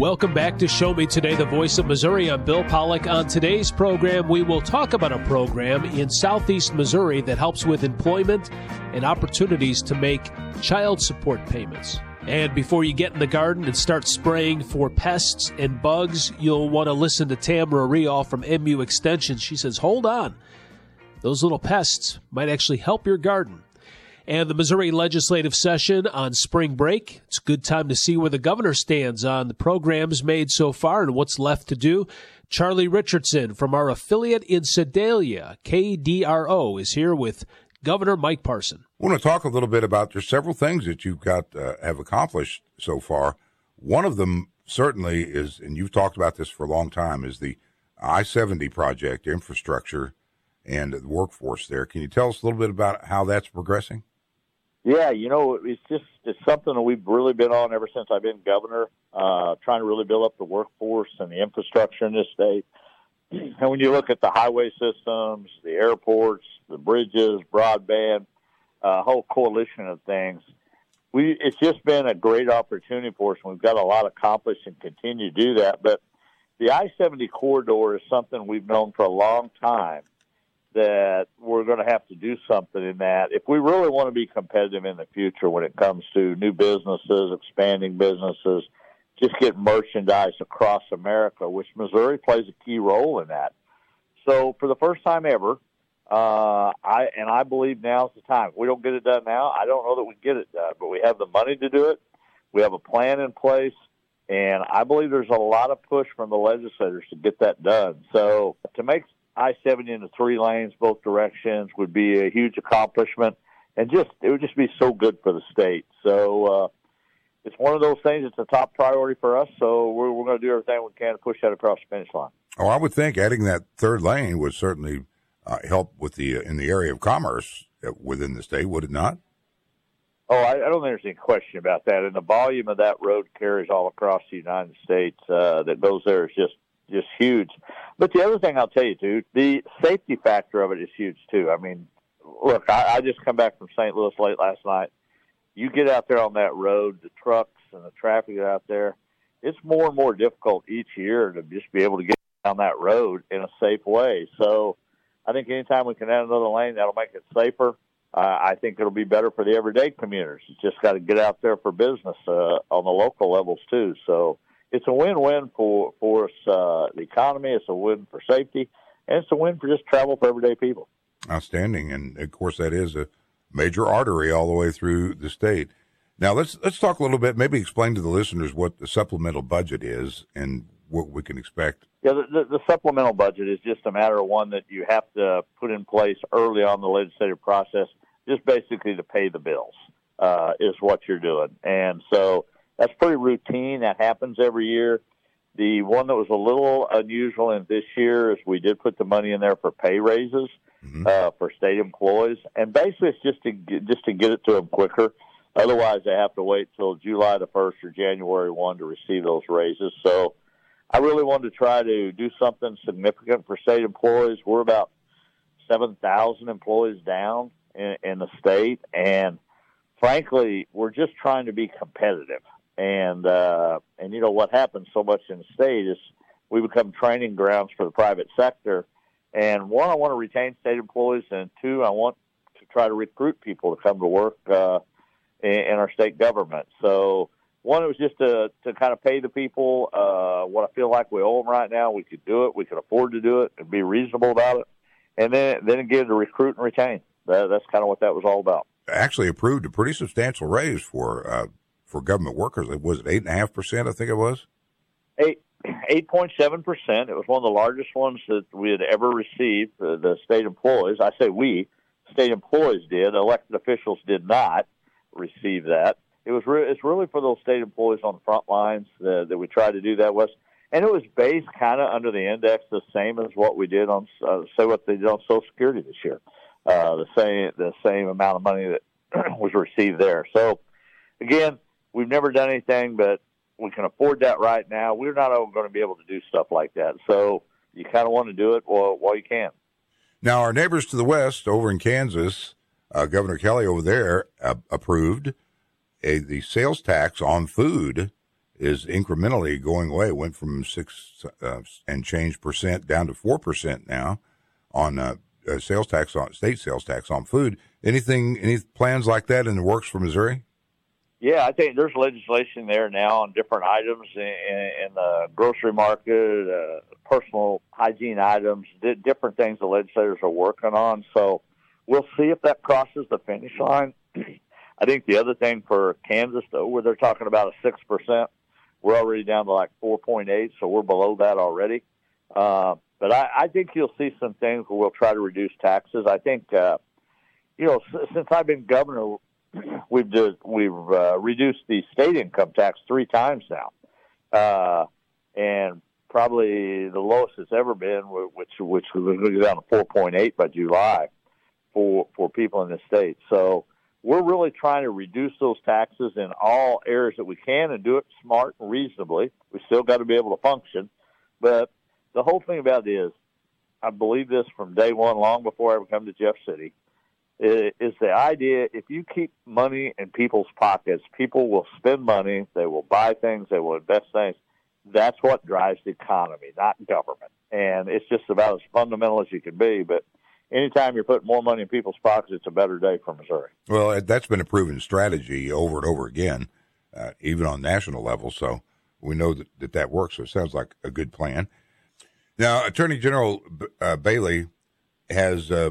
Welcome back to Show Me Today, the voice of Missouri. I'm Bill Pollock. On today's program, we will talk about a program in southeast Missouri that helps with employment and opportunities to make child support payments. And before you get in the garden and start spraying for pests and bugs, you'll want to listen to Tamara Reall from MU Extension. She says, Hold on. Those little pests might actually help your garden and the Missouri legislative session on spring break. It's a good time to see where the governor stands on the programs made so far and what's left to do. Charlie Richardson from our affiliate in Sedalia, KDRO, is here with Governor Mike Parson. I want to talk a little bit about there's several things that you've got uh, have accomplished so far. One of them certainly is, and you've talked about this for a long time, is the I 70 project infrastructure and the workforce there. Can you tell us a little bit about how that's progressing? Yeah, you know, it's just it's something that we've really been on ever since I've been governor, uh, trying to really build up the workforce and the infrastructure in this state. And when you look at the highway systems, the airports, the bridges, broadband, a uh, whole coalition of things, we it's just been a great opportunity for us. We've got a lot accomplished and continue to do that. But the I seventy corridor is something we've known for a long time that we're going to have to do something in that if we really want to be competitive in the future when it comes to new businesses, expanding businesses, just get merchandise across America, which Missouri plays a key role in that. So for the first time ever, uh, I and I believe now's the time. If we don't get it done now, I don't know that we get it done, but we have the money to do it. We have a plan in place, and I believe there's a lot of push from the legislators to get that done. So to make I seventy into three lanes both directions would be a huge accomplishment, and just it would just be so good for the state. So uh, it's one of those things. It's a top priority for us. So we're, we're going to do everything we can to push that across the finish line. Oh, I would think adding that third lane would certainly uh, help with the uh, in the area of commerce uh, within the state, would it not? Oh, I, I don't think there's any question about that. And the volume of that road carries all across the United States uh, that goes there is just just huge. But the other thing I'll tell you, too, the safety factor of it is huge too. I mean, look, I, I just come back from St. Louis late last night. You get out there on that road, the trucks and the traffic out there. It's more and more difficult each year to just be able to get down that road in a safe way. So, I think anytime we can add another lane, that'll make it safer. Uh, I think it'll be better for the everyday commuters. You just got to get out there for business uh, on the local levels too. So it's a win-win for for us, uh, the economy. It's a win for safety, and it's a win for just travel for everyday people. Outstanding, and of course that is a major artery all the way through the state. Now let's let's talk a little bit. Maybe explain to the listeners what the supplemental budget is and what we can expect. Yeah, the, the, the supplemental budget is just a matter of one that you have to put in place early on the legislative process, just basically to pay the bills. Uh, is what you're doing, and so that's pretty routine. That happens every year. The one that was a little unusual in this year is we did put the money in there for pay raises mm-hmm. uh, for state employees, and basically it's just to get, just to get it to them quicker. Otherwise, they have to wait till July the first or January one to receive those raises. So, I really wanted to try to do something significant for state employees. We're about seven thousand employees down in, in the state, and frankly, we're just trying to be competitive and uh, and you know what happens so much in the state is we become training grounds for the private sector. And one, I want to retain state employees, and two, I want to try to recruit people to come to work uh, in, in our state government. So one, it was just to to kind of pay the people uh, what I feel like we owe them right now. We could do it, we could afford to do it, and be reasonable about it. And then then again to recruit and retain. That, that's kind of what that was all about. Actually, approved a pretty substantial raise for uh, for government workers. Was it eight and a half percent? I think it was eight. 8.7%. It was one of the largest ones that we had ever received, uh, the state employees. I say we, state employees did. Elected officials did not receive that. It was re- it's really for those state employees on the front lines that, that we tried to do that with. And it was based kind of under the index, the same as what we did on, uh, say what they did on Social Security this year. Uh, the same, the same amount of money that was received there. So again, We've never done anything, but we can afford that right now. We're not going to be able to do stuff like that. So you kind of want to do it while, while you can. Now, our neighbors to the west over in Kansas, uh, Governor Kelly over there uh, approved a, the sales tax on food is incrementally going away. It went from six uh, and change percent down to four percent now on uh, sales tax on state sales tax on food. Anything, any plans like that in the works for Missouri? Yeah, I think there's legislation there now on different items in, in the grocery market, uh, personal hygiene items, di- different things the legislators are working on. So we'll see if that crosses the finish line. I think the other thing for Kansas, though, where they're talking about a six percent, we're already down to like four point eight, so we're below that already. Uh, but I, I think you'll see some things where we'll try to reduce taxes. I think, uh, you know, since I've been governor, we've just, we've uh, reduced the state income tax three times now, uh, and probably the lowest it's ever been, which which was down to four point eight by July for for people in the state. So we're really trying to reduce those taxes in all areas that we can and do it smart and reasonably. We still got to be able to function, but the whole thing about it is, I believe this from day one, long before I ever come to Jeff City, is the idea if you keep money in people's pockets, people will spend money, they will buy things, they will invest things. That's what drives the economy, not government. And it's just about as fundamental as you can be. But anytime you're putting more money in people's pockets, it's a better day for Missouri. Well, that's been a proven strategy over and over again, uh, even on national level. So we know that, that that works. So it sounds like a good plan. Now, Attorney General uh, Bailey has, uh,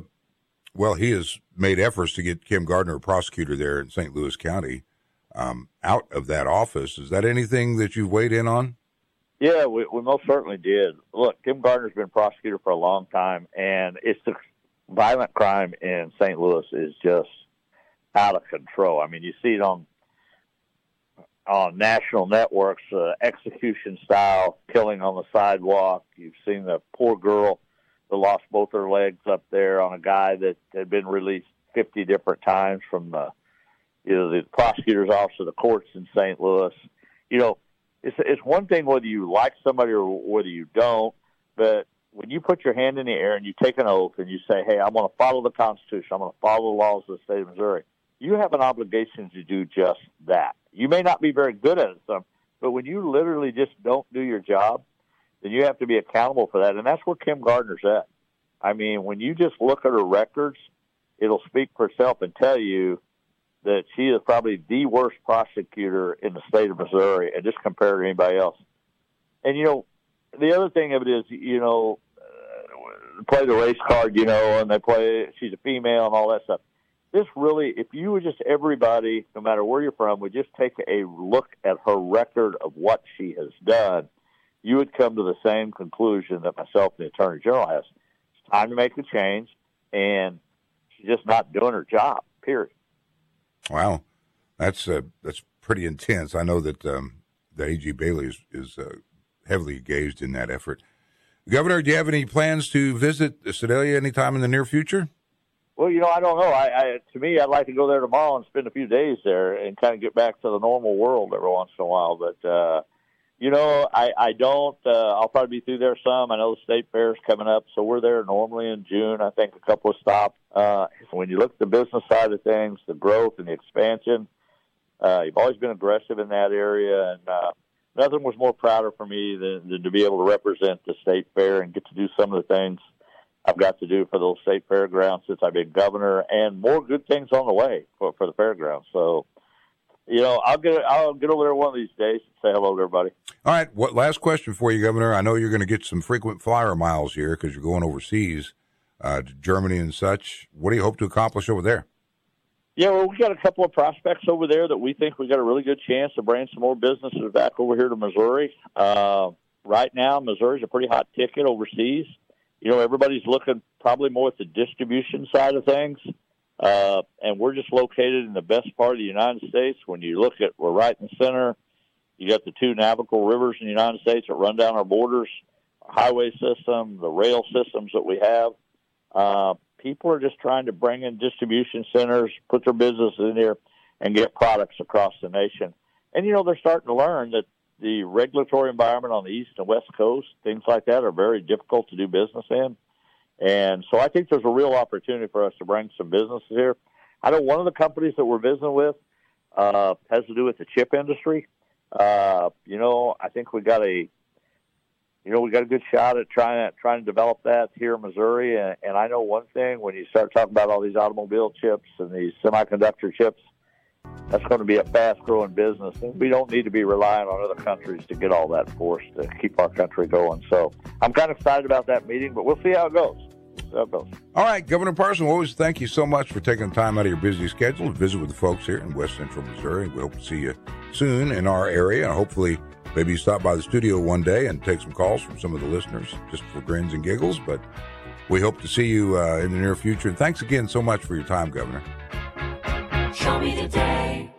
well, he has made efforts to get Kim Gardner, a prosecutor there in St. Louis County, um, out of that office. Is that anything that you've weighed in on? Yeah, we, we most certainly did. Look, Kim Gardner's been prosecutor for a long time, and it's the violent crime in St. Louis is just out of control. I mean, you see it on on national networks, uh, execution style killing on the sidewalk. You've seen the poor girl that lost both her legs up there on a guy that had been released 50 different times from the, you know, the prosecutor's office of the courts in St. Louis. You know, it's, it's one thing whether you like somebody or whether you don't, but when you put your hand in the air and you take an oath and you say, hey, I'm going to follow the Constitution, I'm going to follow the laws of the state of Missouri, you have an obligation to do just that. You may not be very good at it, some, but when you literally just don't do your job, then you have to be accountable for that. And that's where Kim Gardner's at. I mean, when you just look at her records, it'll speak for itself and tell you that she is probably the worst prosecutor in the state of Missouri, and just compare to anybody else. And you know, the other thing of it is, you know, uh, play the race card, you know, and they play. She's a female and all that stuff this really, if you would just everybody, no matter where you're from, would just take a look at her record of what she has done, you would come to the same conclusion that myself and the Attorney General has. It's time to make the change, and she's just not doing her job. Period. Wow, that's uh, that's pretty intense. I know that um, that AG Bailey is, is uh, heavily engaged in that effort. Governor, do you have any plans to visit Sedalia anytime in the near future? Well, you know, I don't know. I, I to me, I'd like to go there tomorrow and spend a few days there and kind of get back to the normal world every once in a while. But uh, you know, I I don't. Uh, I'll probably be through there some. I know the state fair is coming up, so we're there normally in June. I think a couple of stops. Uh, when you look at the business side of things, the growth and the expansion, uh, you've always been aggressive in that area, and uh, nothing was more prouder for me than, than to be able to represent the state fair and get to do some of the things I've got to do for those state fairgrounds since I've been governor, and more good things on the way for, for the fairgrounds. So, you know, I'll get I'll get over there one of these days and say hello to everybody. All right. What last question for you, Governor? I know you're going to get some frequent flyer miles here because you're going overseas uh, to Germany and such. What do you hope to accomplish over there? Yeah, well, we got a couple of prospects over there that we think we got a really good chance to bring some more businesses back over here to Missouri. Uh, right now, Missouri's a pretty hot ticket overseas you know, everybody's looking probably more at the distribution side of things. Uh, and we're just located in the best part of the United States. When you look at, we're right in the center. You got the two navigable rivers in the United States that run down our borders, our highway system, the rail systems that we have. Uh, people are just trying to bring in distribution centers, put their businesses in here, and get products across the nation. And you know, they're starting to learn that the regulatory environment on the east and west coast, things like that, are very difficult to do business in. And so I think there's a real opportunity for us to bring some businesses here. I know one of the companies that we're visiting with uh, has to do with the chip industry, Uh, you know, I think we got a you know, we got a good shot at trying to trying to develop that here in Missouri. And, and I know one thing: when you start talking about all these automobile chips and these semiconductor chips, that's going to be a fast-growing business, and we don't need to be relying on other countries to get all that for us to keep our country going. So I'm kind of excited about that meeting, but we'll see how it goes. How it. All right, Governor Parson, we always thank you so much for taking the time out of your busy schedule to visit with the folks here in West Central Missouri. We hope to see you soon in our area, and hopefully Maybe you stop by the studio one day and take some calls from some of the listeners just for grins and giggles. But we hope to see you uh, in the near future. And thanks again so much for your time, Governor. Show me the day.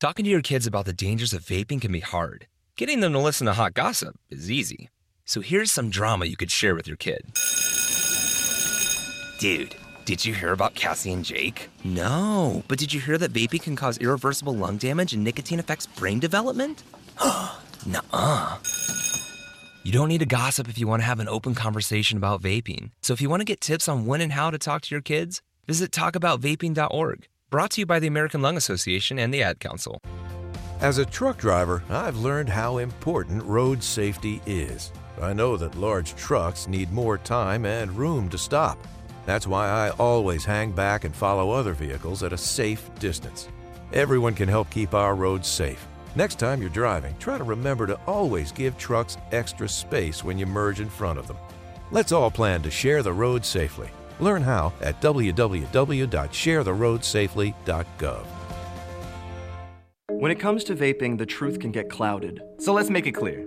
Talking to your kids about the dangers of vaping can be hard. Getting them to listen to hot gossip is easy. So here's some drama you could share with your kid. Dude, did you hear about Cassie and Jake? No, but did you hear that vaping can cause irreversible lung damage and nicotine affects brain development? Nuh-uh. You don't need to gossip if you want to have an open conversation about vaping. So if you want to get tips on when and how to talk to your kids, visit talkaboutvaping.org. Brought to you by the American Lung Association and the Ad Council. As a truck driver, I've learned how important road safety is. I know that large trucks need more time and room to stop. That's why I always hang back and follow other vehicles at a safe distance. Everyone can help keep our roads safe. Next time you're driving, try to remember to always give trucks extra space when you merge in front of them. Let's all plan to share the road safely. Learn how at www.sharetheroadsafely.gov. When it comes to vaping, the truth can get clouded. So let's make it clear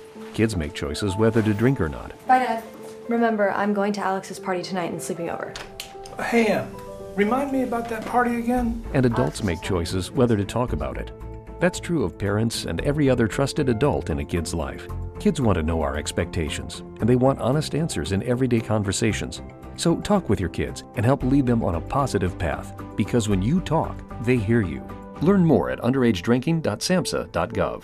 Kids make choices whether to drink or not. Bye, Dad. Remember, I'm going to Alex's party tonight and sleeping over. Hey, Em, remind me about that party again? And adults make choices whether to talk about it. That's true of parents and every other trusted adult in a kid's life. Kids want to know our expectations, and they want honest answers in everyday conversations. So talk with your kids and help lead them on a positive path, because when you talk, they hear you. Learn more at underagedrinking.samhsa.gov.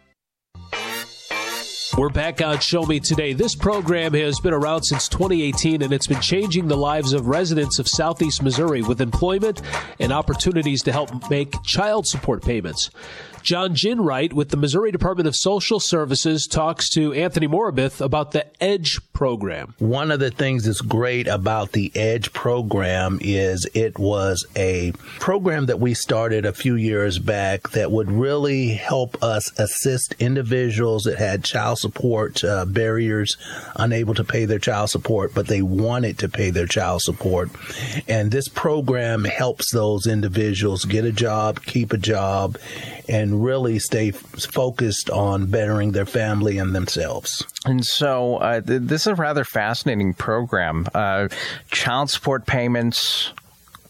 We're back on Show Me Today. This program has been around since 2018 and it's been changing the lives of residents of Southeast Missouri with employment and opportunities to help make child support payments. John Ginwright with the Missouri Department of Social Services talks to Anthony Morabith about the EDGE program. One of the things that's great about the EDGE program is it was a program that we started a few years back that would really help us assist individuals that had child support uh, barriers, unable to pay their child support, but they wanted to pay their child support. And this program helps those individuals get a job, keep a job, and really stay focused on bettering their family and themselves. And so uh, th- this is a rather fascinating program. Uh, child support payments,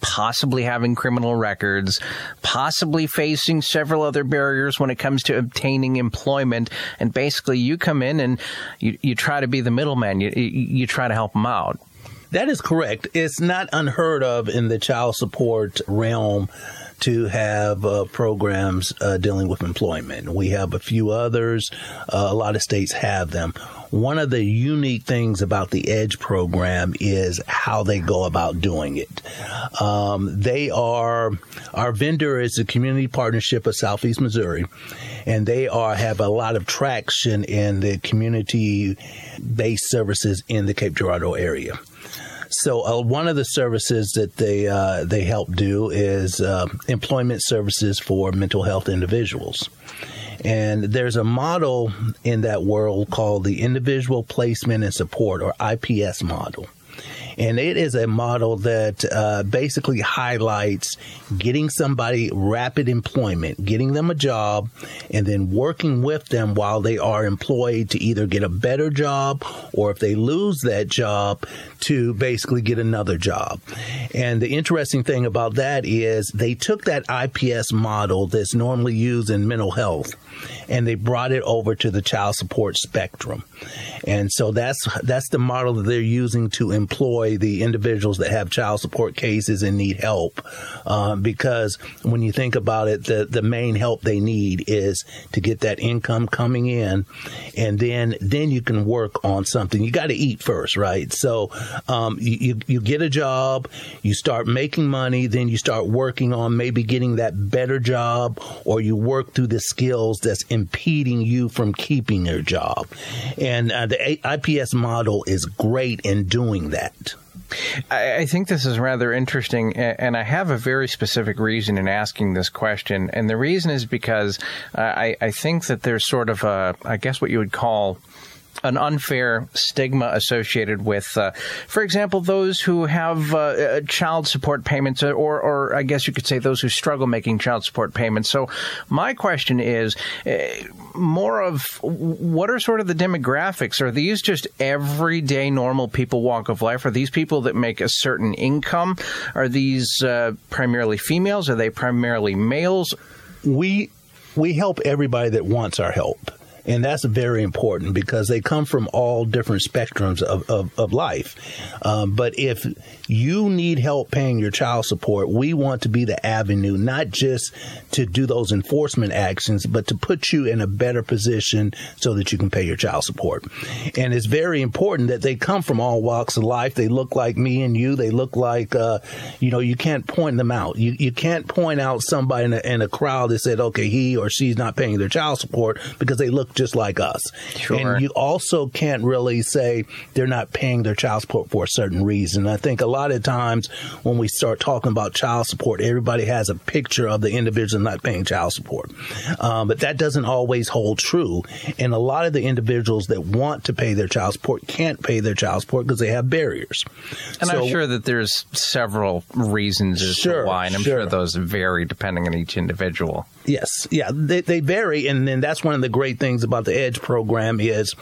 possibly having criminal records, possibly facing several other barriers when it comes to obtaining employment. And basically, you come in and you, you try to be the middleman, you, you try to help them out. That is correct. It's not unheard of in the child support realm to have uh, programs uh, dealing with employment. We have a few others. Uh, a lot of states have them. One of the unique things about the EDGE program is how they go about doing it. Um, they are, our vendor is the Community Partnership of Southeast Missouri, and they are have a lot of traction in the community based services in the Cape Girardeau area. So uh, one of the services that they uh, they help do is uh, employment services for mental health individuals. And there's a model in that world called the Individual Placement and Support, or IPS model. And it is a model that uh, basically highlights getting somebody rapid employment, getting them a job, and then working with them while they are employed to either get a better job or if they lose that job to basically get another job. And the interesting thing about that is they took that IPS model that's normally used in mental health and they brought it over to the child support spectrum. And so that's that's the model that they're using to employ the individuals that have child support cases and need help. Um, because when you think about it, the the main help they need is to get that income coming in, and then then you can work on something. You got to eat first, right? So um, you you get a job, you start making money, then you start working on maybe getting that better job, or you work through the skills that's impeding you from keeping your job. And uh, the IPS model is great in doing that. I, think this is rather interesting, and I have a very specific reason in asking this question. And the reason is because uh, I, I think that there's sort of a, I guess what you would call an unfair stigma associated with, uh, for example, those who have uh, uh, child support payments, or, or I guess you could say those who struggle making child support payments. So, my question is uh, more of what are sort of the demographics? Are these just everyday normal people walk of life? Are these people that make a certain income? Are these uh, primarily females? Are they primarily males? We we help everybody that wants our help. And that's very important because they come from all different spectrums of, of, of life. Um, but if you need help paying your child support, we want to be the avenue, not just to do those enforcement actions, but to put you in a better position so that you can pay your child support. And it's very important that they come from all walks of life. They look like me and you. They look like, uh, you know, you can't point them out. You, you can't point out somebody in a, in a crowd that said, okay, he or she's not paying their child support because they look just like us. Sure. And you also can't really say they're not paying their child support for a certain reason. I think a lot of times when we start talking about child support, everybody has a picture of the individual not paying child support. Um, but that doesn't always hold true. And a lot of the individuals that want to pay their child support can't pay their child support because they have barriers. And so, I'm sure that there's several reasons as sure, to why, and I'm sure. sure those vary depending on each individual. Yes, yeah, they, they vary, and then that's one of the great things about the Edge program is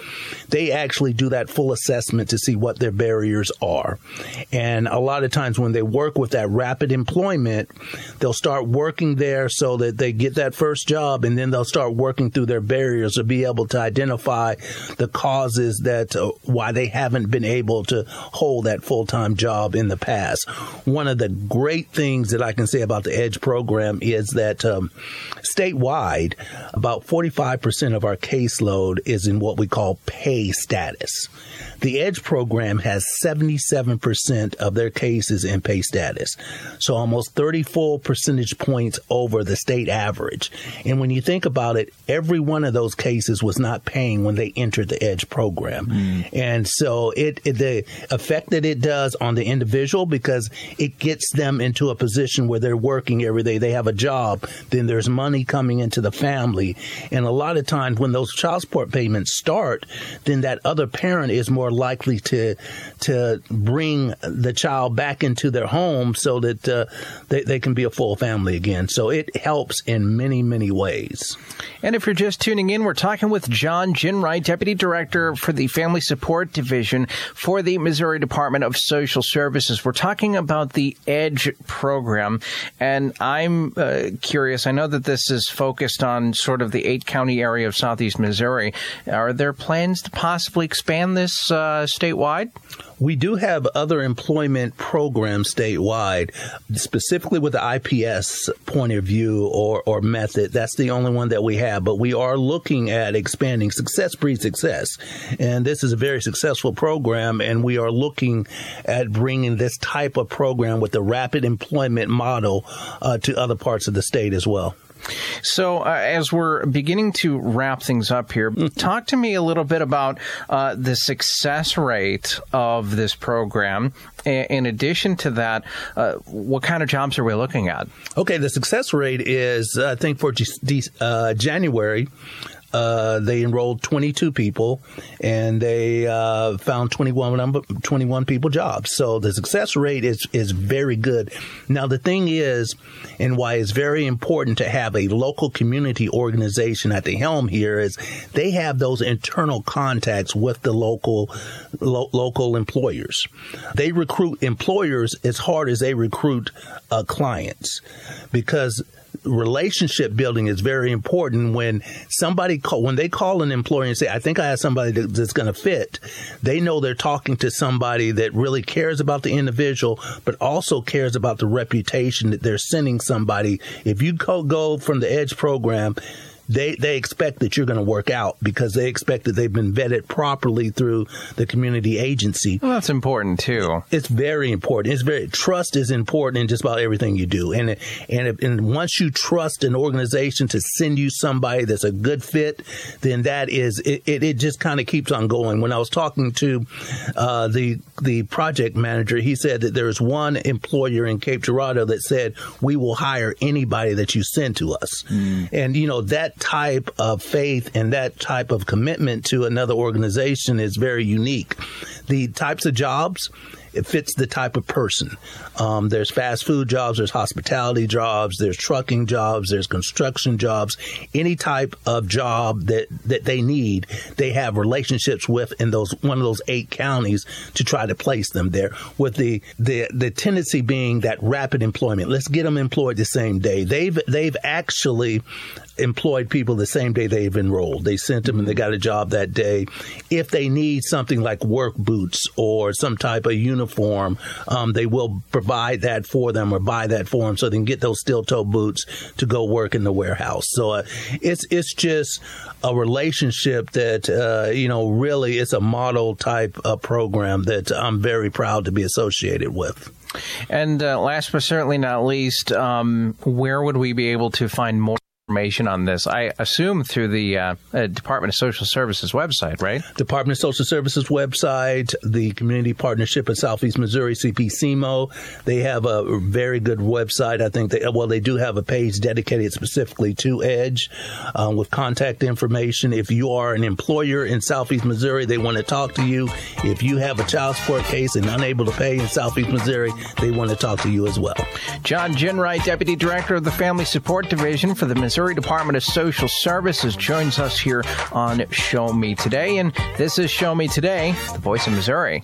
they actually do that full assessment to see what their barriers are, and a lot of times when they work with that rapid employment, they'll start working there so that they get that first job, and then they'll start working through their barriers to be able to identify the causes that uh, why they haven't been able to hold that full time job in the past. One of the great things that I can say about the Edge program is that. Um, Statewide, about 45% of our caseload is in what we call pay status. The EDGE program has 77% of their cases in pay status. So almost 34 percentage points over the state average. And when you think about it, every one of those cases was not paying when they entered the EDGE program. Mm. And so it, it, the effect that it does on the individual because it gets them into a position where they're working every day, they have a job, then there's money coming into the family. And a lot of times when those child support payments start, then that other parent is more likely to to bring the child back into their home so that uh, they, they can be a full family again. So it helps in many, many ways. And if you're just tuning in, we're talking with John Ginwright, Deputy Director for the Family Support Division for the Missouri Department of Social Services. We're talking about the EDGE program, and I'm uh, curious. I know that this this is focused on sort of the eight county area of southeast Missouri. Are there plans to possibly expand this uh, statewide? We do have other employment programs statewide, specifically with the IPS point of view or, or method. That's the only one that we have, but we are looking at expanding Success Breeds Success. And this is a very successful program, and we are looking at bringing this type of program with the rapid employment model uh, to other parts of the state as well. So, uh, as we're beginning to wrap things up here, talk to me a little bit about uh, the success rate of this program. In addition to that, uh, what kind of jobs are we looking at? Okay, the success rate is, I think, for uh, January. Uh, they enrolled 22 people and they uh, found 21 number, 21 people jobs. So the success rate is is very good. Now the thing is, and why it's very important to have a local community organization at the helm here is they have those internal contacts with the local lo- local employers. They recruit employers as hard as they recruit uh, clients because relationship building is very important when somebody call, when they call an employer and say i think i have somebody that's going to fit they know they're talking to somebody that really cares about the individual but also cares about the reputation that they're sending somebody. If you go, go from the edge program they they expect that you're going to work out because they expect that they've been vetted properly through the community agency. Well, that's important too. It's very important. It's very trust is important in just about everything you do. And and and once you trust an organization to send you somebody that's a good fit, then that is it. It, it just kind of keeps on going. When I was talking to uh, the the project manager, he said that there's one employer in Cape Girardeau that said we will hire anybody that you send to us, mm. and you know that type of faith and that type of commitment to another organization is very unique. The types of jobs, it fits the type of person. Um, there's fast food jobs, there's hospitality jobs, there's trucking jobs, there's construction jobs. Any type of job that, that they need, they have relationships with in those one of those eight counties to try to place them there. With the the the tendency being that rapid employment. Let's get them employed the same day. They've they've actually employed people the same day they've enrolled. They sent them and they got a job that day. If they need something like work boots or some type of uniform, um, they will provide that for them or buy that for them so they can get those steel toe boots to go work in the warehouse. So uh, it's it's just a relationship that uh, you know really it's a model type of program that I'm very proud to be associated with. And uh, last but certainly not least, um, where would we be able to find more? Information on this? I assume through the uh, uh, Department of Social Services website, right? Department of Social Services website, the Community Partnership of Southeast Missouri, CPCMO. They have a very good website. I think they, well, they do have a page dedicated specifically to Edge um, with contact information. If you are an employer in Southeast Missouri, they want to talk to you. If you have a child support case and unable to pay in Southeast Missouri, they want to talk to you as well. John Ginwright, Deputy Director of the Family Support Division for the Missouri Missouri Department of Social Services joins us here on Show Me Today. And this is Show Me Today, the voice of Missouri.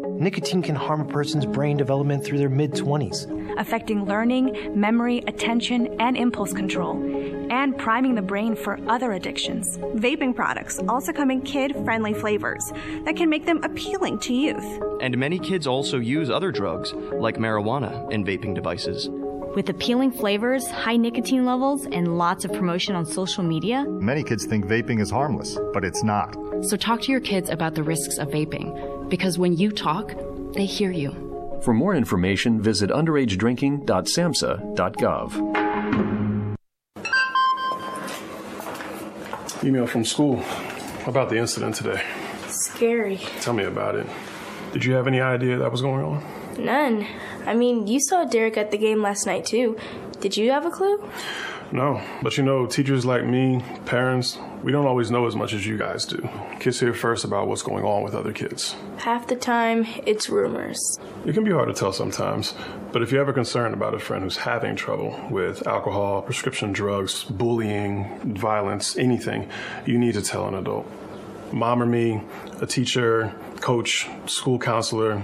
Nicotine can harm a person's brain development through their mid 20s, affecting learning, memory, attention, and impulse control, and priming the brain for other addictions. Vaping products also come in kid friendly flavors that can make them appealing to youth. And many kids also use other drugs, like marijuana, in vaping devices. With appealing flavors, high nicotine levels, and lots of promotion on social media, many kids think vaping is harmless, but it's not. So talk to your kids about the risks of vaping, because when you talk, they hear you. For more information, visit underagedrinking.samhsa.gov. Email from school about the incident today. Scary. Tell me about it. Did you have any idea that was going on? None. I mean, you saw Derek at the game last night, too. Did you have a clue? No, but you know, teachers like me, parents, we don't always know as much as you guys do. Kids hear first about what's going on with other kids. Half the time, it's rumors. It can be hard to tell sometimes, but if you have a concern about a friend who's having trouble with alcohol, prescription drugs, bullying, violence, anything, you need to tell an adult. Mom or me, a teacher, coach, school counselor,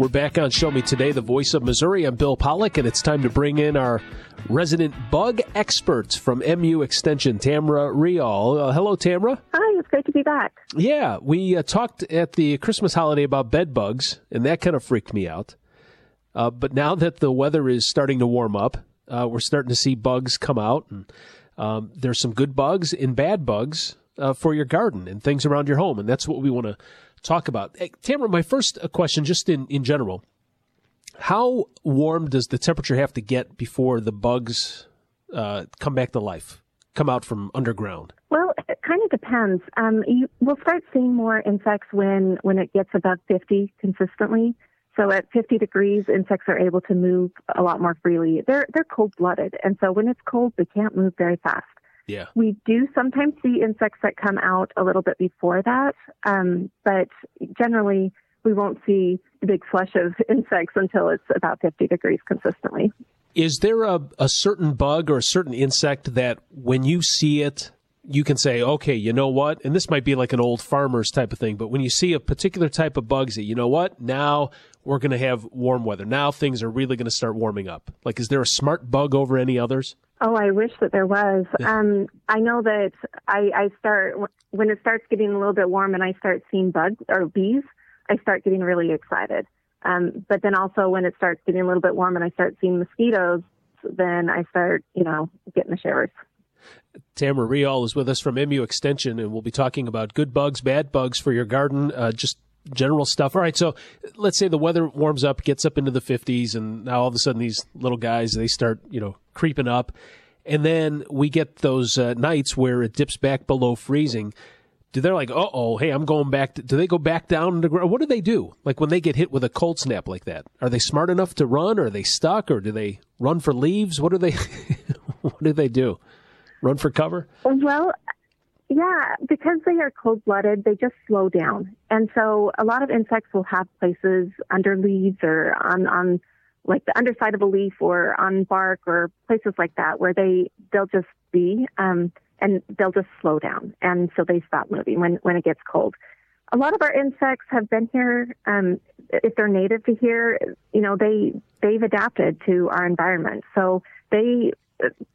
We're back on Show Me Today, the voice of Missouri. I'm Bill Pollock, and it's time to bring in our resident bug expert from MU Extension, Tamra Reall. Uh, hello, Tamra. Hi, it's great to be back. Yeah, we uh, talked at the Christmas holiday about bed bugs, and that kind of freaked me out. Uh, but now that the weather is starting to warm up, uh, we're starting to see bugs come out, and um, there's some good bugs and bad bugs uh, for your garden and things around your home, and that's what we want to talk about. Hey, Tamara, my first uh, question, just in, in general, how warm does the temperature have to get before the bugs uh, come back to life, come out from underground? Well, it kind of depends. Um, you will start seeing more insects when when it gets above 50 consistently. So at 50 degrees, insects are able to move a lot more freely. They're they're cold blooded, and so when it's cold, they can't move very fast. Yeah. We do sometimes see insects that come out a little bit before that, um, but generally we won't see the big flush of insects until it's about 50 degrees consistently. Is there a, a certain bug or a certain insect that when you see it, you can say, okay, you know what? And this might be like an old farmer's type of thing, but when you see a particular type of bug, say, you know what? Now we're going to have warm weather. Now things are really going to start warming up. Like, is there a smart bug over any others? Oh, I wish that there was. Um, I know that I, I start when it starts getting a little bit warm and I start seeing bugs or bees. I start getting really excited. Um, but then also when it starts getting a little bit warm and I start seeing mosquitoes, then I start, you know, getting the shivers. Tamara Reall is with us from MU Extension, and we'll be talking about good bugs, bad bugs for your garden, uh, just general stuff. All right, so let's say the weather warms up, gets up into the 50s, and now all of a sudden these little guys they start, you know, creeping up, and then we get those uh, nights where it dips back below freezing. Do they're like, uh oh, hey, I'm going back. To, do they go back down to ground? What do they do? Like when they get hit with a cold snap like that? Are they smart enough to run? Or are they stuck? Or do they run for leaves? What do they? what do they do? Run for cover? Well, yeah, because they are cold blooded, they just slow down. And so a lot of insects will have places under leaves or on, on like the underside of a leaf or on bark or places like that where they they'll just be um, and they'll just slow down. And so they stop moving when when it gets cold. A lot of our insects have been here um, if they're native to here you know they they've adapted to our environment. So they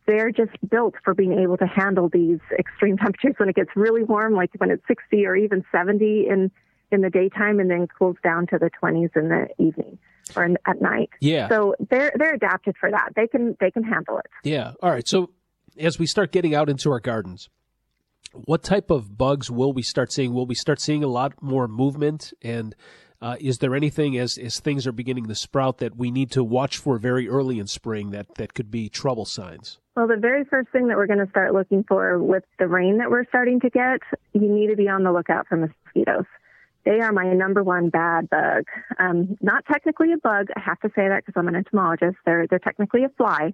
they're just built for being able to handle these extreme temperatures when it gets really warm like when it's 60 or even 70 in in the daytime and then cools down to the 20s in the evening or in, at night. Yeah. So they're they're adapted for that. They can they can handle it. Yeah. All right. So as we start getting out into our gardens, what type of bugs will we start seeing? Will we start seeing a lot more movement? And uh, is there anything as as things are beginning to sprout that we need to watch for very early in spring that that could be trouble signs? Well, the very first thing that we're going to start looking for with the rain that we're starting to get, you need to be on the lookout for mosquitoes. They are my number one bad bug. Um, not technically a bug. I have to say that because I'm an entomologist. They're they're technically a fly,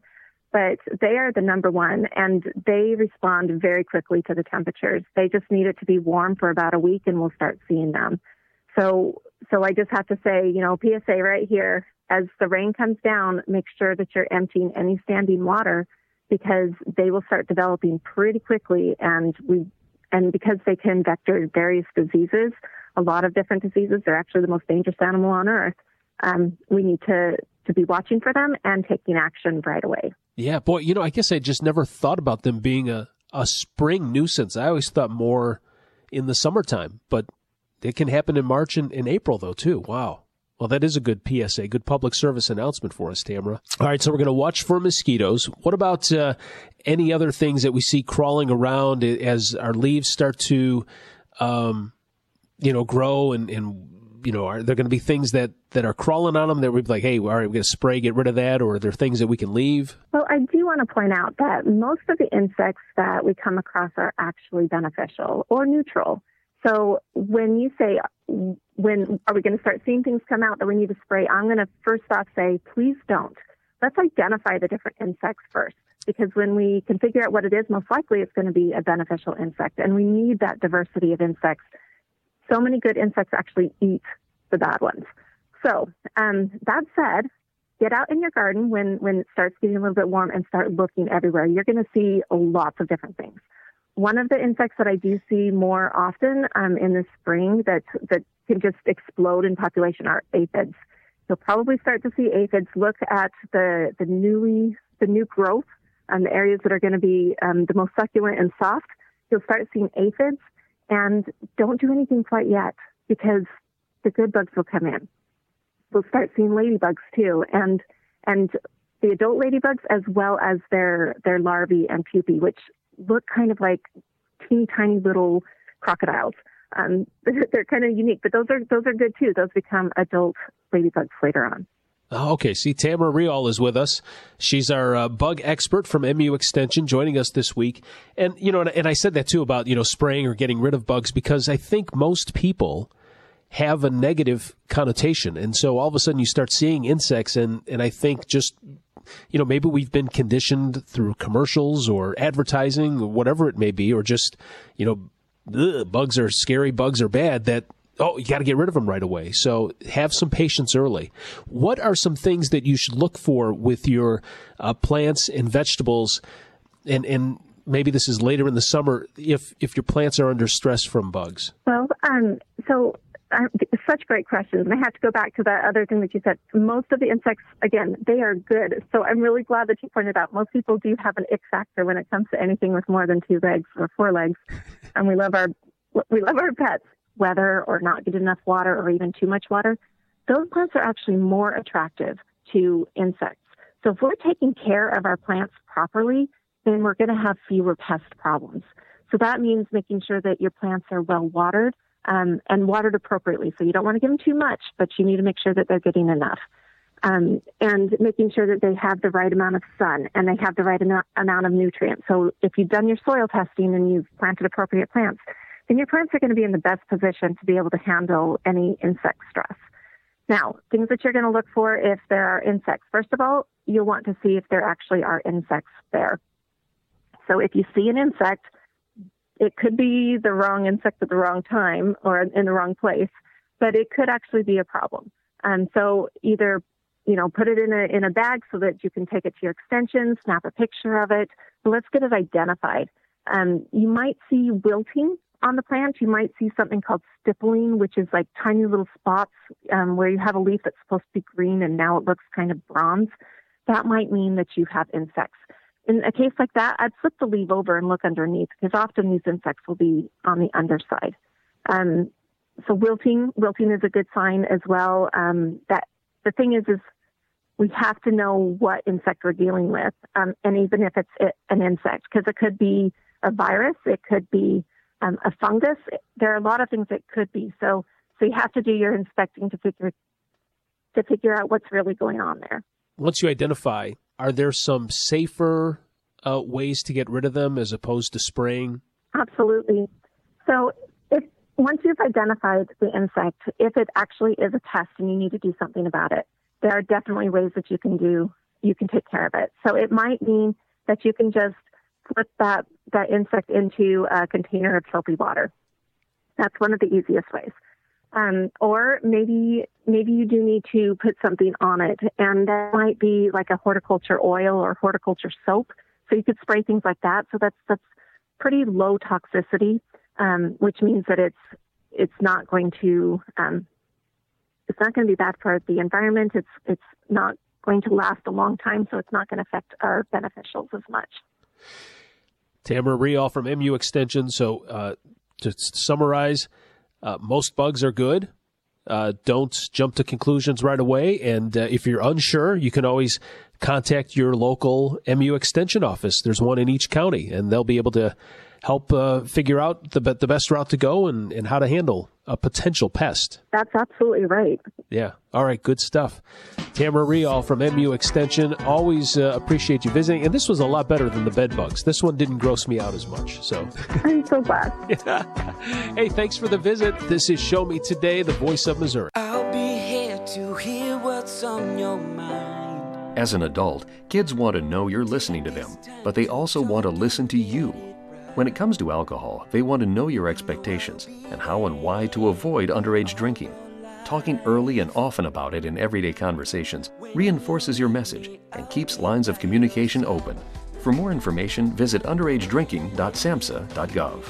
but they are the number one, and they respond very quickly to the temperatures. They just need it to be warm for about a week, and we'll start seeing them. So so I just have to say, you know, PSA right here. As the rain comes down, make sure that you're emptying any standing water because they will start developing pretty quickly, and we and because they can vector various diseases a lot of different diseases. They're actually the most dangerous animal on earth. Um, we need to to be watching for them and taking action right away. Yeah, boy, you know, I guess I just never thought about them being a, a spring nuisance. I always thought more in the summertime, but it can happen in March and in April though too. Wow. Well, that is a good PSA, good public service announcement for us, Tamara. All right, so we're going to watch for mosquitoes. What about uh, any other things that we see crawling around as our leaves start to um, you know, grow and, and you know, are there going to be things that, that are crawling on them that we'd be like, hey, all right, we're going to spray, get rid of that, or are there things that we can leave? Well, I do want to point out that most of the insects that we come across are actually beneficial or neutral. So when you say, when are we going to start seeing things come out that we need to spray? I'm going to first off say, please don't. Let's identify the different insects first. Because when we can figure out what it is, most likely it's going to be a beneficial insect. And we need that diversity of insects so many good insects actually eat the bad ones. So, um, that said, get out in your garden when, when it starts getting a little bit warm and start looking everywhere. You're going to see lots of different things. One of the insects that I do see more often um, in the spring that that can just explode in population are aphids. You'll probably start to see aphids. Look at the the newly the new growth and the areas that are going to be um, the most succulent and soft. You'll start seeing aphids and don't do anything quite yet because the good bugs will come in. We'll start seeing ladybugs too, and and the adult ladybugs as well as their their larvae and pupae, which look kind of like teeny tiny little crocodiles. Um, they're kind of unique, but those are those are good too. Those become adult ladybugs later on. Oh, okay, see, Tamara Reall is with us. She's our uh, bug expert from MU Extension, joining us this week. And you know, and, and I said that too about you know spraying or getting rid of bugs because I think most people have a negative connotation, and so all of a sudden you start seeing insects, and and I think just you know maybe we've been conditioned through commercials or advertising or whatever it may be, or just you know ugh, bugs are scary, bugs are bad that oh, you got to get rid of them right away. So have some patience early. What are some things that you should look for with your uh, plants and vegetables? And, and maybe this is later in the summer if, if your plants are under stress from bugs? Well, um, so uh, such great questions. And I have to go back to that other thing that you said. Most of the insects, again, they are good. So I'm really glad that you pointed out most people do have an ick factor when it comes to anything with more than two legs or four legs. And we love our we love our pets whether or not get enough water or even too much water, those plants are actually more attractive to insects. So if we're taking care of our plants properly, then we're going to have fewer pest problems. So that means making sure that your plants are well watered um, and watered appropriately. So you don't want to give them too much, but you need to make sure that they're getting enough. Um, and making sure that they have the right amount of sun and they have the right amount of nutrients. So if you've done your soil testing and you've planted appropriate plants, then your plants are going to be in the best position to be able to handle any insect stress. Now, things that you're going to look for if there are insects. First of all, you'll want to see if there actually are insects there. So if you see an insect, it could be the wrong insect at the wrong time or in the wrong place, but it could actually be a problem. And so either you know, put it in a in a bag so that you can take it to your extension, snap a picture of it. But let's get it identified. Um, you might see wilting on the plant. You might see something called stippling, which is like tiny little spots um, where you have a leaf that's supposed to be green and now it looks kind of bronze. That might mean that you have insects. In a case like that, I'd flip the leaf over and look underneath because often these insects will be on the underside. Um, so wilting, wilting is a good sign as well. Um, that the thing is, is we have to know what insect we're dealing with, um, and even if it's an insect, because it could be a virus, it could be um, a fungus. There are a lot of things it could be. So, so you have to do your inspecting to figure to figure out what's really going on there. Once you identify, are there some safer uh, ways to get rid of them as opposed to spraying? Absolutely. So, if once you've identified the insect, if it actually is a pest and you need to do something about it, there are definitely ways that you can do you can take care of it. So it might mean that you can just put that that insect into a container of soapy water. That's one of the easiest ways. Um, or maybe maybe you do need to put something on it, and that might be like a horticulture oil or horticulture soap. So you could spray things like that. So that's that's pretty low toxicity, um, which means that it's it's not going to um, it's not going to be bad for the environment. It's it's not going to last a long time, so it's not going to affect our beneficials as much. Tamara Reall from MU Extension. So uh, to summarize, uh, most bugs are good. Uh, don't jump to conclusions right away. And uh, if you're unsure, you can always contact your local MU Extension office. There's one in each county, and they'll be able to help uh, figure out the, the best route to go and, and how to handle a potential pest. That's absolutely right. Yeah. All right. Good stuff. Tamara Reall from MU Extension. Always uh, appreciate you visiting. And this was a lot better than the bed bugs. This one didn't gross me out as much. So I'm so glad. hey, thanks for the visit. This is Show Me Today, the voice of Missouri. I'll be here to hear what's on your mind. As an adult, kids want to know you're listening to them, but they also want to listen to you. When it comes to alcohol, they want to know your expectations and how and why to avoid underage drinking. Talking early and often about it in everyday conversations reinforces your message and keeps lines of communication open. For more information, visit underagedrinking.samhsa.gov.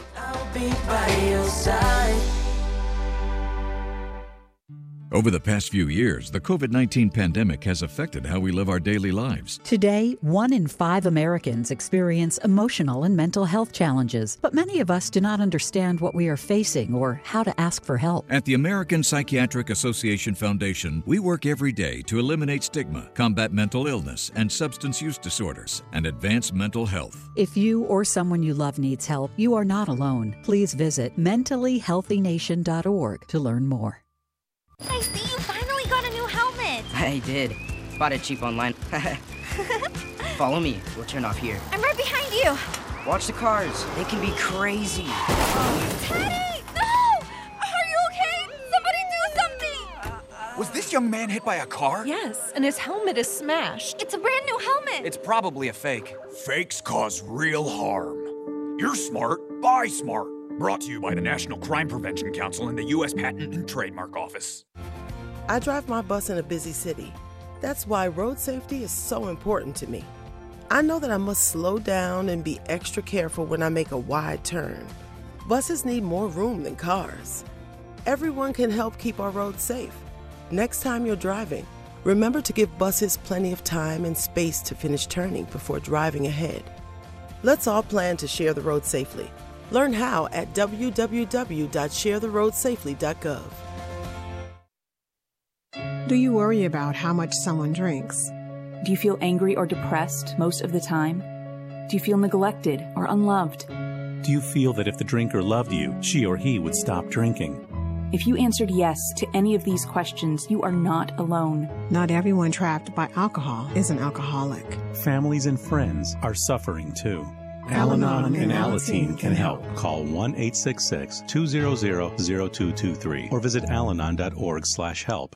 Over the past few years, the COVID 19 pandemic has affected how we live our daily lives. Today, one in five Americans experience emotional and mental health challenges, but many of us do not understand what we are facing or how to ask for help. At the American Psychiatric Association Foundation, we work every day to eliminate stigma, combat mental illness and substance use disorders, and advance mental health. If you or someone you love needs help, you are not alone. Please visit mentallyhealthynation.org to learn more. I see you finally got a new helmet. I did. Bought it cheap online. Follow me. We'll turn off here. I'm right behind you. Watch the cars. They can be crazy. Teddy! No! Are you okay? Somebody do something! Uh, was this young man hit by a car? Yes, and his helmet is smashed. It's a brand new helmet. It's probably a fake. Fakes cause real harm. You're smart. Buy smart. Brought to you by the National Crime Prevention Council and the U.S. Patent and Trademark Office. I drive my bus in a busy city. That's why road safety is so important to me. I know that I must slow down and be extra careful when I make a wide turn. Buses need more room than cars. Everyone can help keep our roads safe. Next time you're driving, remember to give buses plenty of time and space to finish turning before driving ahead. Let's all plan to share the road safely. Learn how at www.sharetheroadsafely.gov. Do you worry about how much someone drinks? Do you feel angry or depressed most of the time? Do you feel neglected or unloved? Do you feel that if the drinker loved you, she or he would stop drinking? If you answered yes to any of these questions, you are not alone. Not everyone trapped by alcohol is an alcoholic. Families and friends are suffering too. Al Anon and Alateen can help. Call 1 866 200 0223 or visit alanon.org slash help.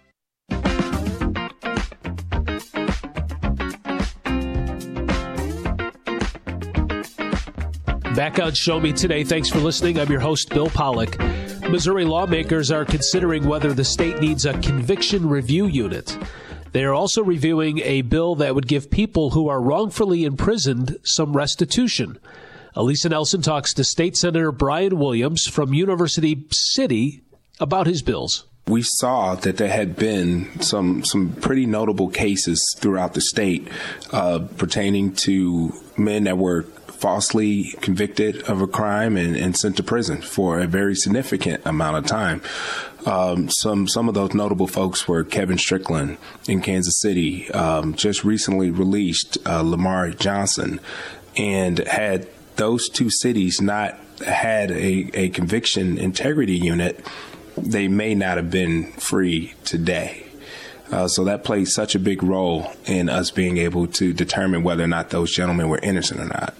Back on Show Me Today. Thanks for listening. I'm your host, Bill Pollock. Missouri lawmakers are considering whether the state needs a conviction review unit. They are also reviewing a bill that would give people who are wrongfully imprisoned some restitution. Alisa Nelson talks to State Senator Brian Williams from University City about his bills we saw that there had been some some pretty notable cases throughout the state uh, pertaining to men that were falsely convicted of a crime and, and sent to prison for a very significant amount of time. Um, some some of those notable folks were Kevin Strickland in Kansas City, um, just recently released uh, Lamar Johnson, and had those two cities not had a, a conviction integrity unit, they may not have been free today. Uh, so that plays such a big role in us being able to determine whether or not those gentlemen were innocent or not.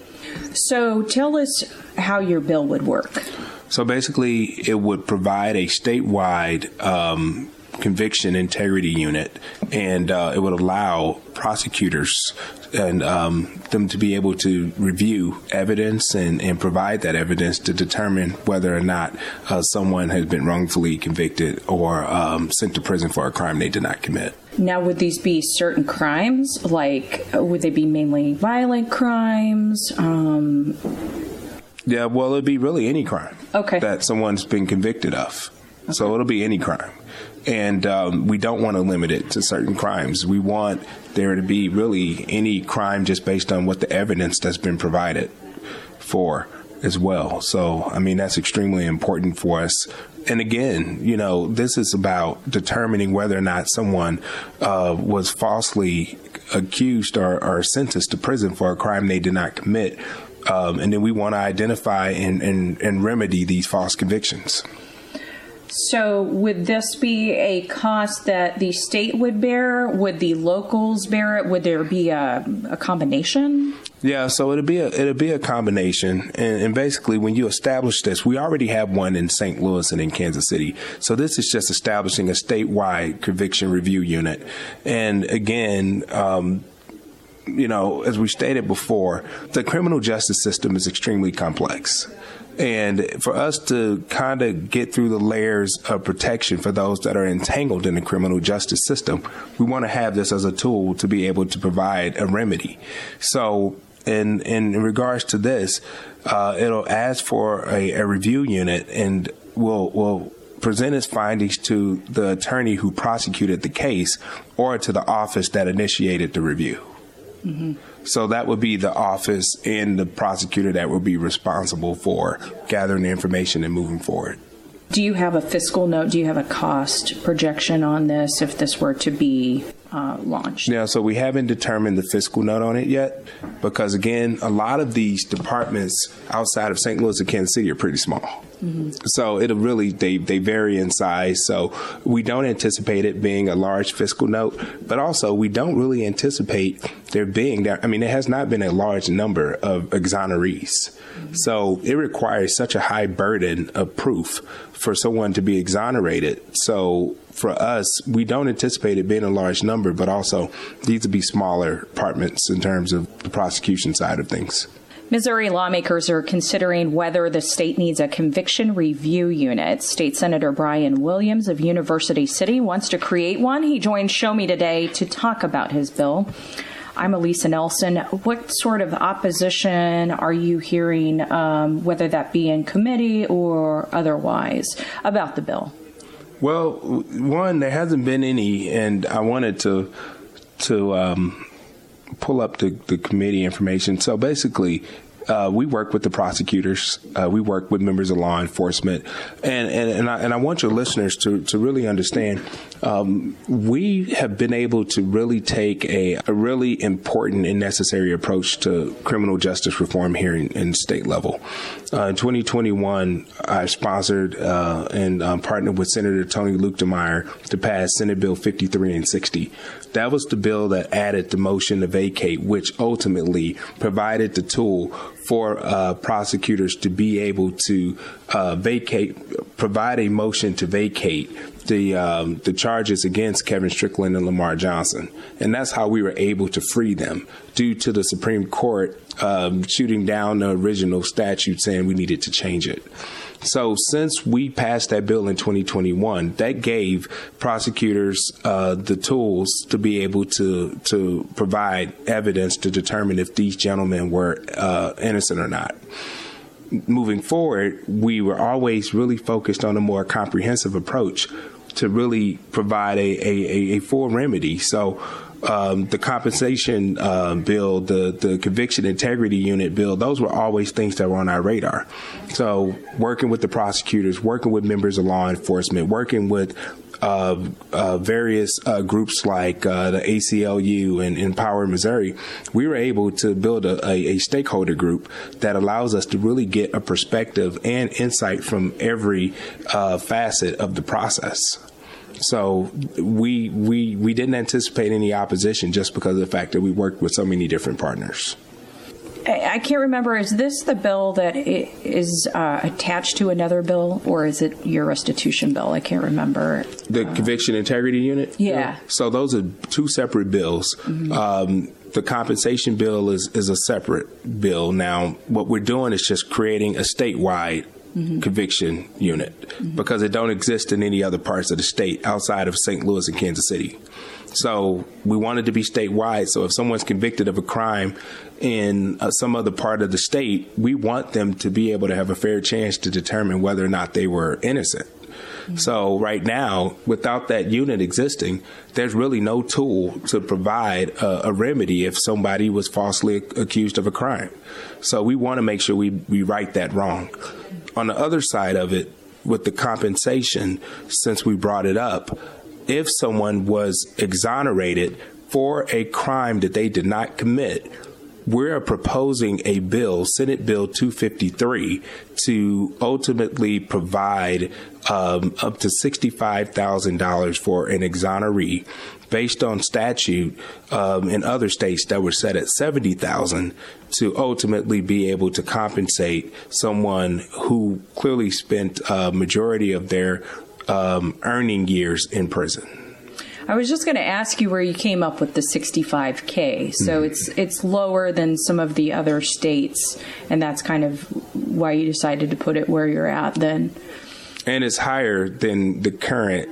So tell us how your bill would work. So basically, it would provide a statewide um, conviction integrity unit, and uh, it would allow prosecutors and um, them to be able to review evidence and, and, provide that evidence to determine whether or not uh, someone has been wrongfully convicted or um, sent to prison for a crime they did not commit. Now, would these be certain crimes? Like, would they be mainly violent crimes? Um... Yeah, well, it'd be really any crime. Okay. That someone's been convicted of. Okay. So it'll be any crime. And um, we don't want to limit it to certain crimes. We want there to be really any crime just based on what the evidence that's been provided for as well. So, I mean, that's extremely important for us and again, you know, this is about determining whether or not someone uh, was falsely accused or, or, sentenced to prison for a crime they did not commit. Um, and then we want to identify and, and, and remedy these false convictions. So, would this be a cost that the state would bear? Would the locals bear it? Would there be a, a combination? Yeah, so it'll be a it'll be a combination, and, and, basically, when you establish this, we already have one in St. Louis and in Kansas City. So this is just establishing a statewide conviction review unit, and again. Um, you know, as we stated before, the criminal justice system is extremely complex. And for us to kind of get through the layers of protection for those that are entangled in the criminal justice system, we want to have this as a tool to be able to provide a remedy. So in in regards to this, uh, it'll ask for a, a review unit and will will present its findings to the attorney who prosecuted the case or to the office that initiated the review. Mm-hmm. So that would be the office and the prosecutor that would be responsible for gathering the information and moving forward. Do you have a fiscal note? Do you have a cost projection on this if this were to be uh, launched? Yeah, so we haven't determined the fiscal note on it yet because, again, a lot of these departments outside of St. Louis and Kansas City are pretty small. Mm-hmm. So it'll really they they vary in size. So we don't anticipate it being a large fiscal note, but also we don't really anticipate there being that. I mean, it has not been a large number of exonerees. So it requires such a high burden of proof for someone to be exonerated. So for us, we don't anticipate it being a large number, but also these would be smaller departments in terms of the prosecution side of things. Missouri lawmakers are considering whether the state needs a conviction review unit. State Senator Brian Williams of University City wants to create one. He joined Show Me today to talk about his bill. I'm Alisa Nelson. What sort of opposition are you hearing, um, whether that be in committee or otherwise, about the bill? Well, one, there hasn't been any, and I wanted to to um, pull up the, the committee information. So basically, uh, we work with the prosecutors, uh, we work with members of law enforcement, and and and I, and I want your listeners to to really understand. Um, we have been able to really take a, a, really important and necessary approach to criminal justice reform here in, in state level. Uh, in 2021, I sponsored uh, and um, partnered with Senator Tony Luetkemeyer to pass Senate Bill 53 and 60. That was the bill that added the motion to vacate, which ultimately provided the tool for uh, prosecutors to be able to uh, vacate, provide a motion to vacate the um, the charges against Kevin Strickland and Lamar Johnson, and that's how we were able to free them due to the Supreme Court um, shooting down the original statute saying we needed to change it. So since we passed that bill in 2021, that gave prosecutors uh, the tools to be able to to provide evidence to determine if these gentlemen were uh, innocent or not. Moving forward, we were always really focused on a more comprehensive approach to really provide a, a, a full remedy. So um, the compensation uh, bill, the the conviction integrity unit bill, those were always things that were on our radar. So working with the prosecutors, working with members of law enforcement, working with various uh, groups like uh, the ACLU and Empower Missouri, we were able to build a, a, a, stakeholder group that allows us to really get a perspective and insight from every uh, facet of the process. So we we we didn't anticipate any opposition just because of the fact that we worked with so many different partners. I can't remember. Is this the bill that is uh, attached to another bill, or is it your restitution bill? I can't remember. The uh, conviction integrity unit. Yeah. So those are two separate bills. Mm-hmm. Um, the compensation bill is is a separate bill. Now, what we're doing is just creating a statewide mm-hmm. conviction unit mm-hmm. because it don't exist in any other parts of the state outside of St. Louis and Kansas City. So we wanted to be statewide. So if someone's convicted of a crime in uh, some other part of the state, we want them to be able to have a fair chance to determine whether or not they were innocent. So right now, without that unit existing, there's really no tool to provide a, a remedy if somebody was falsely accused of a crime. So we want to make sure we, we right that wrong on the other side of it, with the compensation, since we brought it up, if someone was exonerated for a crime that they did not commit, we're proposing a bill, Senate Bill 253, to ultimately provide um, up to $65,000 for an exoneree based on statute um, in other states that were set at 70,000 to ultimately be able to compensate someone who clearly spent a majority of their um, earning years in prison. I was just going to ask you where you came up with the 65k. So mm-hmm. it's it's lower than some of the other states, and that's kind of why you decided to put it where you're at. Then, and it's higher than the current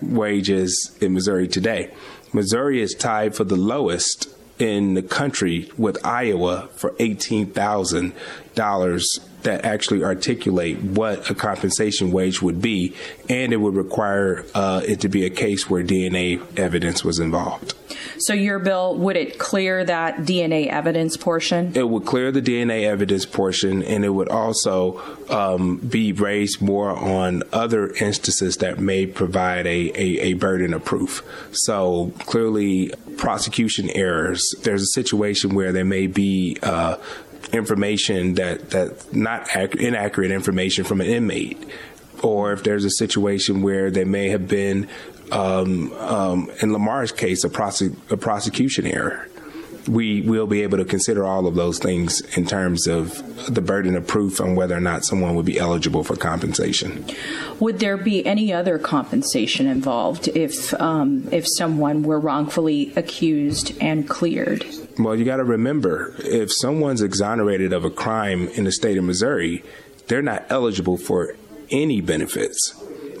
wages in Missouri today. Missouri is tied for the lowest in the country with Iowa for $18,000 that actually articulate what a compensation wage would be, and it would require uh, it to be a case where DNA evidence was involved. So your bill would it clear that DNA evidence portion? It would clear the DNA evidence portion, and it would also um, be raised more on other instances that may provide a, a, a burden of proof. So clearly, prosecution errors. There's a situation where there may be uh, information that that not ac- inaccurate information from an inmate, or if there's a situation where they may have been, um, um, in Lamar's case, a, a prosecution error we will be able to consider all of those things in terms of the burden of proof on whether or not someone would be eligible for compensation. Would there be any other compensation involved if um, if someone were wrongfully accused and cleared? Well, you got to remember if someone's exonerated of a crime in the state of Missouri, they're not eligible for any benefits.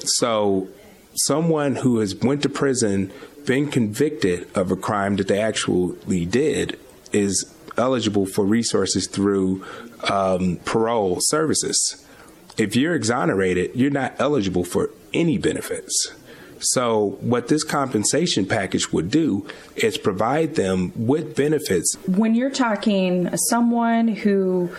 So, someone who has went to prison, been convicted of a crime that they actually did, is eligible for resources through um, parole services. If you're exonerated, you're not eligible for any benefits. So, what this compensation package would do is provide them with benefits. When you're talking someone who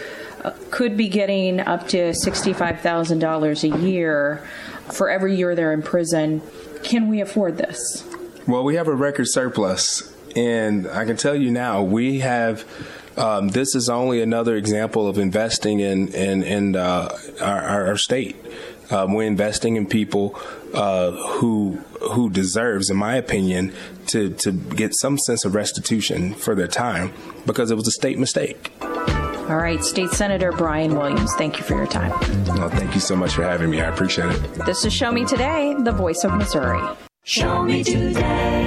uh, could be getting up to $65,000 a year for every year they're in prison, can we afford this? Well, we have a record surplus, and I can tell you now, we have. Um, this is only another example of investing in in, in uh, our, our, state. Um, we're investing in people uh, who who deserves, in my opinion, to to get some sense of restitution for their time because it was a state mistake. All right, State Senator Brian Williams, thank you for your time. Well, thank you so much for having me. I appreciate it. This is Show Me Today, the voice of Missouri. Show me today.